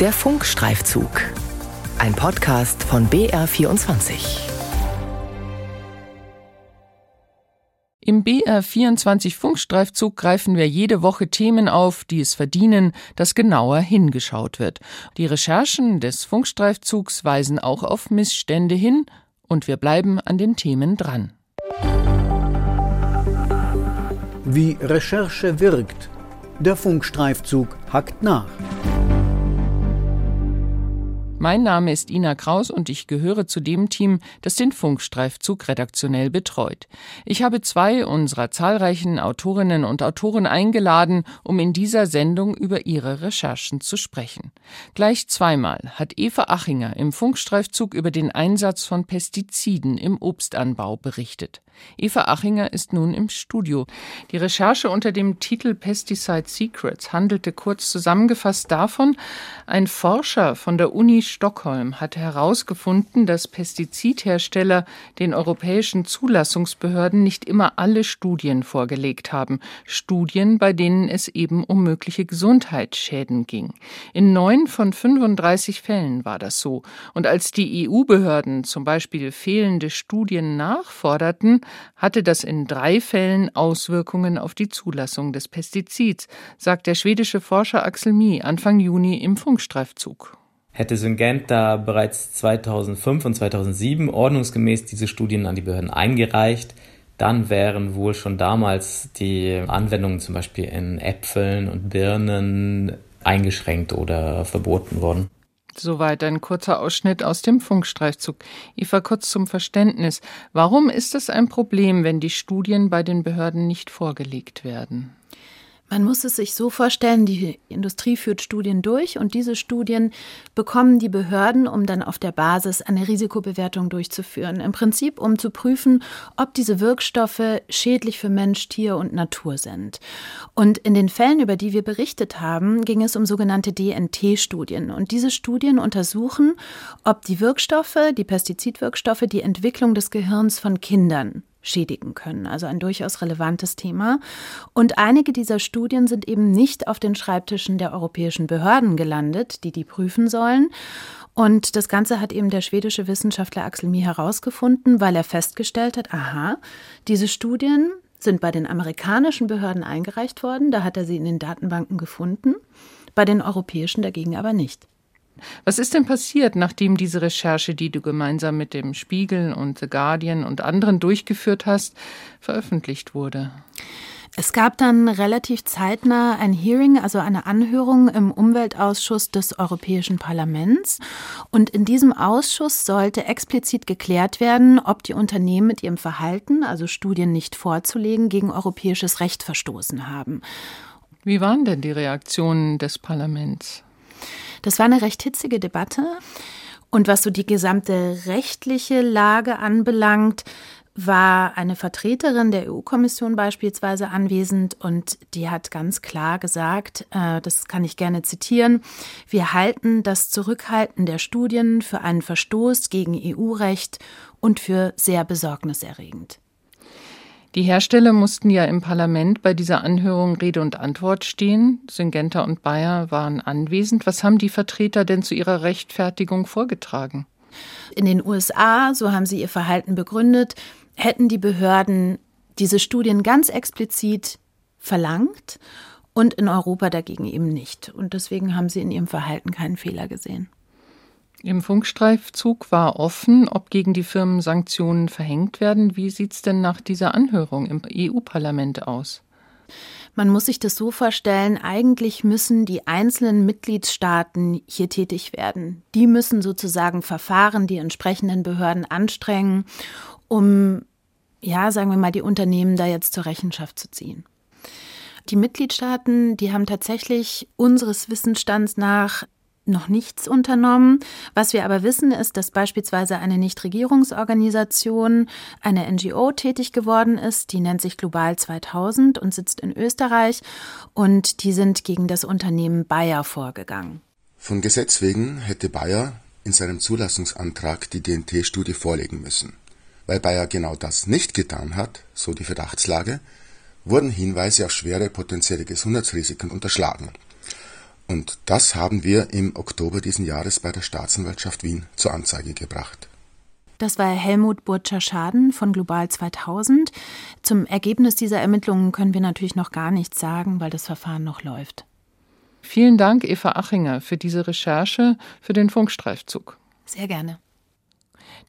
Der Funkstreifzug. Ein Podcast von BR24. Im BR24 Funkstreifzug greifen wir jede Woche Themen auf, die es verdienen, dass genauer hingeschaut wird. Die Recherchen des Funkstreifzugs weisen auch auf Missstände hin und wir bleiben an den Themen dran. Wie Recherche wirkt. Der Funkstreifzug hackt nach. Mein Name ist Ina Kraus und ich gehöre zu dem Team, das den Funkstreifzug redaktionell betreut. Ich habe zwei unserer zahlreichen Autorinnen und Autoren eingeladen, um in dieser Sendung über ihre Recherchen zu sprechen. Gleich zweimal hat Eva Achinger im Funkstreifzug über den Einsatz von Pestiziden im Obstanbau berichtet. Eva Achinger ist nun im Studio. Die Recherche unter dem Titel Pesticide Secrets handelte kurz zusammengefasst davon, ein Forscher von der Uni Stockholm hat herausgefunden, dass Pestizidhersteller den europäischen Zulassungsbehörden nicht immer alle Studien vorgelegt haben. Studien, bei denen es eben um mögliche Gesundheitsschäden ging. In neun von 35 Fällen war das so. Und als die EU-Behörden zum Beispiel fehlende Studien nachforderten, hatte das in drei Fällen Auswirkungen auf die Zulassung des Pestizids, sagt der schwedische Forscher Axel Mie Anfang Juni im Funkstreifzug. Hätte Syngenta bereits 2005 und 2007 ordnungsgemäß diese Studien an die Behörden eingereicht, dann wären wohl schon damals die Anwendungen zum Beispiel in Äpfeln und Birnen eingeschränkt oder verboten worden. Soweit ein kurzer Ausschnitt aus dem Funkstreifzug. Eva, kurz zum Verständnis. Warum ist es ein Problem, wenn die Studien bei den Behörden nicht vorgelegt werden? Man muss es sich so vorstellen, die Industrie führt Studien durch und diese Studien bekommen die Behörden, um dann auf der Basis eine Risikobewertung durchzuführen. Im Prinzip, um zu prüfen, ob diese Wirkstoffe schädlich für Mensch, Tier und Natur sind. Und in den Fällen, über die wir berichtet haben, ging es um sogenannte DNT-Studien. Und diese Studien untersuchen, ob die Wirkstoffe, die Pestizidwirkstoffe, die Entwicklung des Gehirns von Kindern schädigen können. Also ein durchaus relevantes Thema. Und einige dieser Studien sind eben nicht auf den Schreibtischen der europäischen Behörden gelandet, die die prüfen sollen. Und das Ganze hat eben der schwedische Wissenschaftler Axel Mie herausgefunden, weil er festgestellt hat, aha, diese Studien sind bei den amerikanischen Behörden eingereicht worden, da hat er sie in den Datenbanken gefunden, bei den europäischen dagegen aber nicht. Was ist denn passiert, nachdem diese Recherche, die du gemeinsam mit dem Spiegel und The Guardian und anderen durchgeführt hast, veröffentlicht wurde? Es gab dann relativ zeitnah ein Hearing, also eine Anhörung im Umweltausschuss des Europäischen Parlaments. Und in diesem Ausschuss sollte explizit geklärt werden, ob die Unternehmen mit ihrem Verhalten, also Studien nicht vorzulegen, gegen europäisches Recht verstoßen haben. Wie waren denn die Reaktionen des Parlaments? Das war eine recht hitzige Debatte. Und was so die gesamte rechtliche Lage anbelangt, war eine Vertreterin der EU-Kommission beispielsweise anwesend und die hat ganz klar gesagt, äh, das kann ich gerne zitieren, wir halten das Zurückhalten der Studien für einen Verstoß gegen EU-Recht und für sehr besorgniserregend. Die Hersteller mussten ja im Parlament bei dieser Anhörung Rede und Antwort stehen. Syngenta und Bayer waren anwesend. Was haben die Vertreter denn zu ihrer Rechtfertigung vorgetragen? In den USA, so haben sie ihr Verhalten begründet, hätten die Behörden diese Studien ganz explizit verlangt und in Europa dagegen eben nicht. Und deswegen haben sie in ihrem Verhalten keinen Fehler gesehen. Im Funkstreifzug war offen, ob gegen die Firmen Sanktionen verhängt werden. Wie sieht es denn nach dieser Anhörung im EU-Parlament aus? Man muss sich das so vorstellen, eigentlich müssen die einzelnen Mitgliedstaaten hier tätig werden. Die müssen sozusagen Verfahren, die entsprechenden Behörden anstrengen, um, ja, sagen wir mal, die Unternehmen da jetzt zur Rechenschaft zu ziehen. Die Mitgliedstaaten, die haben tatsächlich unseres Wissensstands nach noch nichts unternommen. Was wir aber wissen, ist, dass beispielsweise eine Nichtregierungsorganisation, eine NGO tätig geworden ist. Die nennt sich Global 2000 und sitzt in Österreich. Und die sind gegen das Unternehmen Bayer vorgegangen. Von Gesetz wegen hätte Bayer in seinem Zulassungsantrag die DNT-Studie vorlegen müssen. Weil Bayer genau das nicht getan hat, so die Verdachtslage, wurden Hinweise auf schwere potenzielle Gesundheitsrisiken unterschlagen Und das haben wir im Oktober diesen Jahres bei der Staatsanwaltschaft Wien zur Anzeige gebracht. Das war Helmut Burtscher-Schaden von Global 2000. Zum Ergebnis dieser Ermittlungen können wir natürlich noch gar nichts sagen, weil das Verfahren noch läuft. Vielen Dank, Eva Achinger, für diese Recherche für den Funkstreifzug. Sehr gerne.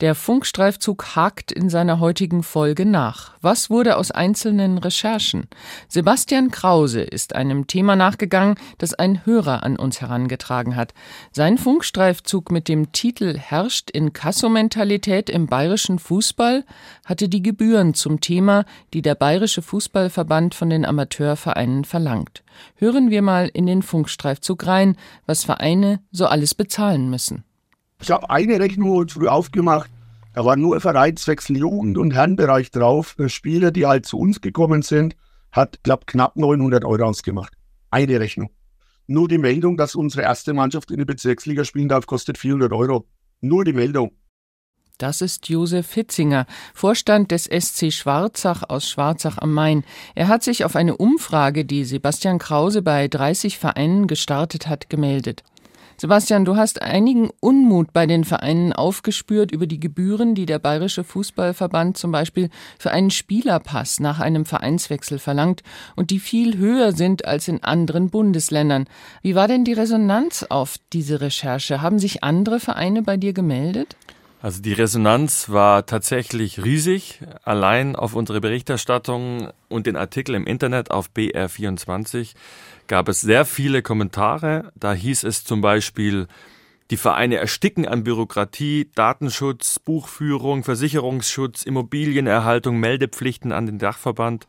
Der Funkstreifzug hakt in seiner heutigen Folge nach. Was wurde aus einzelnen Recherchen? Sebastian Krause ist einem Thema nachgegangen, das ein Hörer an uns herangetragen hat. Sein Funkstreifzug mit dem Titel Herrscht in Kassomentalität im bayerischen Fußball hatte die Gebühren zum Thema, die der Bayerische Fußballverband von den Amateurvereinen verlangt. Hören wir mal in den Funkstreifzug rein, was Vereine so alles bezahlen müssen. Ich habe eine Rechnung früh aufgemacht. Da war nur Vereinswechsel Jugend- und Herrenbereich drauf. Spieler, die halt zu uns gekommen sind, hat, glaube knapp 900 Euro ausgemacht. Eine Rechnung. Nur die Meldung, dass unsere erste Mannschaft in der Bezirksliga spielen darf, kostet 400 Euro. Nur die Meldung. Das ist Josef Hitzinger, Vorstand des SC Schwarzach aus Schwarzach am Main. Er hat sich auf eine Umfrage, die Sebastian Krause bei 30 Vereinen gestartet hat, gemeldet. Sebastian, du hast einigen Unmut bei den Vereinen aufgespürt über die Gebühren, die der Bayerische Fußballverband zum Beispiel für einen Spielerpass nach einem Vereinswechsel verlangt und die viel höher sind als in anderen Bundesländern. Wie war denn die Resonanz auf diese Recherche? Haben sich andere Vereine bei dir gemeldet? Also die Resonanz war tatsächlich riesig. Allein auf unsere Berichterstattung und den Artikel im Internet auf BR24 gab es sehr viele Kommentare. Da hieß es zum Beispiel, die Vereine ersticken an Bürokratie, Datenschutz, Buchführung, Versicherungsschutz, Immobilienerhaltung, Meldepflichten an den Dachverband.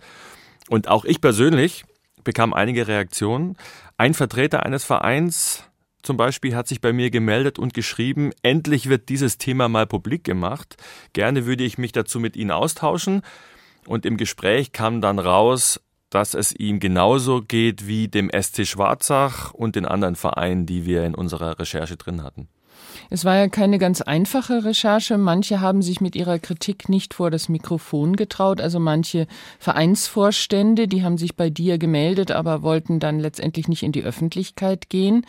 Und auch ich persönlich bekam einige Reaktionen. Ein Vertreter eines Vereins zum Beispiel hat sich bei mir gemeldet und geschrieben, endlich wird dieses Thema mal publik gemacht. Gerne würde ich mich dazu mit Ihnen austauschen. Und im Gespräch kam dann raus, dass es ihm genauso geht wie dem SC Schwarzach und den anderen Vereinen, die wir in unserer Recherche drin hatten. Es war ja keine ganz einfache Recherche. Manche haben sich mit ihrer Kritik nicht vor das Mikrofon getraut. Also manche Vereinsvorstände, die haben sich bei dir gemeldet, aber wollten dann letztendlich nicht in die Öffentlichkeit gehen.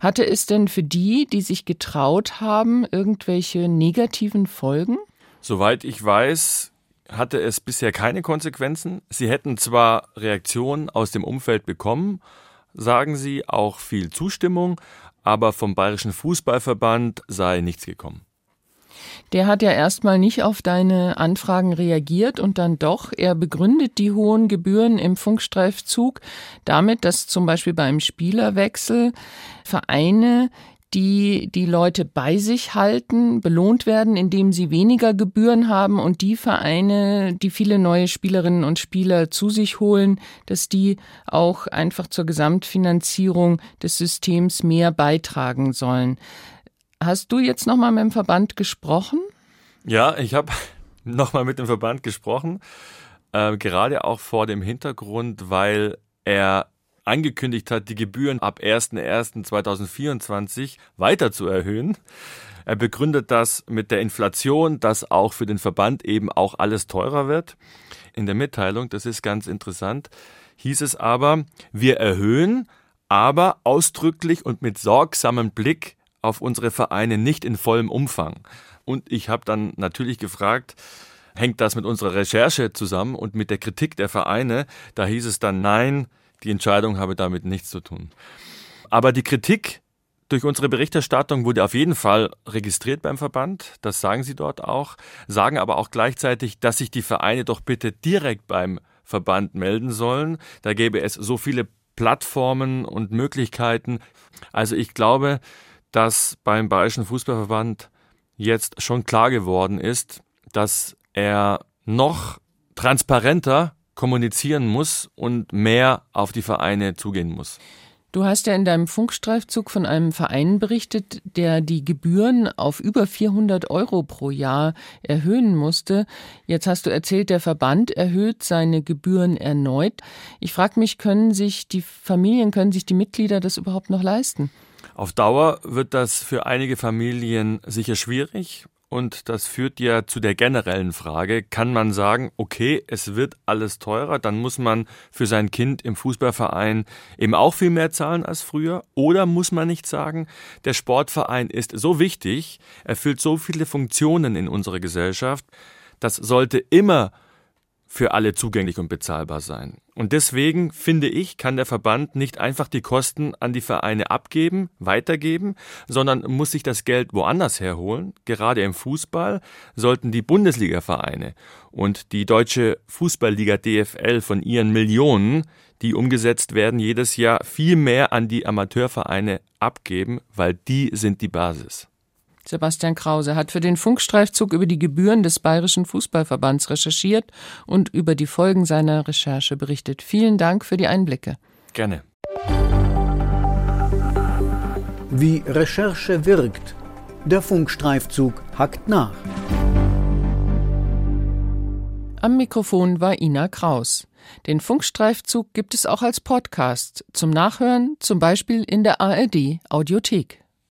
Hatte es denn für die, die sich getraut haben, irgendwelche negativen Folgen? Soweit ich weiß, hatte es bisher keine Konsequenzen. Sie hätten zwar Reaktionen aus dem Umfeld bekommen, sagen sie, auch viel Zustimmung, aber vom Bayerischen Fußballverband sei nichts gekommen. Der hat ja erstmal nicht auf deine Anfragen reagiert und dann doch. Er begründet die hohen Gebühren im Funkstreifzug damit, dass zum Beispiel beim Spielerwechsel Vereine die die Leute bei sich halten, belohnt werden, indem sie weniger Gebühren haben und die Vereine, die viele neue Spielerinnen und Spieler zu sich holen, dass die auch einfach zur Gesamtfinanzierung des Systems mehr beitragen sollen. Hast du jetzt nochmal mit dem Verband gesprochen? Ja, ich habe nochmal mit dem Verband gesprochen, äh, gerade auch vor dem Hintergrund, weil er angekündigt hat, die Gebühren ab 01.01.2024 weiter zu erhöhen. Er begründet das mit der Inflation, dass auch für den Verband eben auch alles teurer wird. In der Mitteilung, das ist ganz interessant, hieß es aber, wir erhöhen, aber ausdrücklich und mit sorgsamem Blick auf unsere Vereine nicht in vollem Umfang. Und ich habe dann natürlich gefragt, hängt das mit unserer Recherche zusammen und mit der Kritik der Vereine? Da hieß es dann, nein, die Entscheidung habe damit nichts zu tun. Aber die Kritik durch unsere Berichterstattung wurde auf jeden Fall registriert beim Verband. Das sagen sie dort auch. Sagen aber auch gleichzeitig, dass sich die Vereine doch bitte direkt beim Verband melden sollen. Da gäbe es so viele Plattformen und Möglichkeiten. Also ich glaube, dass beim Bayerischen Fußballverband jetzt schon klar geworden ist, dass er noch transparenter kommunizieren muss und mehr auf die Vereine zugehen muss. Du hast ja in deinem Funkstreifzug von einem Verein berichtet, der die Gebühren auf über 400 Euro pro Jahr erhöhen musste. Jetzt hast du erzählt, der Verband erhöht seine Gebühren erneut. Ich frage mich, können sich die Familien, können sich die Mitglieder das überhaupt noch leisten? Auf Dauer wird das für einige Familien sicher schwierig und das führt ja zu der generellen Frage, kann man sagen, okay, es wird alles teurer, dann muss man für sein Kind im Fußballverein eben auch viel mehr zahlen als früher? Oder muss man nicht sagen, der Sportverein ist so wichtig, erfüllt so viele Funktionen in unserer Gesellschaft, das sollte immer für alle zugänglich und bezahlbar sein. Und deswegen finde ich, kann der Verband nicht einfach die Kosten an die Vereine abgeben, weitergeben, sondern muss sich das Geld woanders herholen. Gerade im Fußball sollten die Bundesliga-Vereine und die deutsche Fußballliga DFL von ihren Millionen, die umgesetzt werden, jedes Jahr viel mehr an die Amateurvereine abgeben, weil die sind die Basis. Sebastian Krause hat für den Funkstreifzug über die Gebühren des Bayerischen Fußballverbands recherchiert und über die Folgen seiner Recherche berichtet. Vielen Dank für die Einblicke. Gerne. Wie Recherche wirkt. Der Funkstreifzug hackt nach. Am Mikrofon war Ina Kraus. Den Funkstreifzug gibt es auch als Podcast zum Nachhören, zum Beispiel in der ARD Audiothek.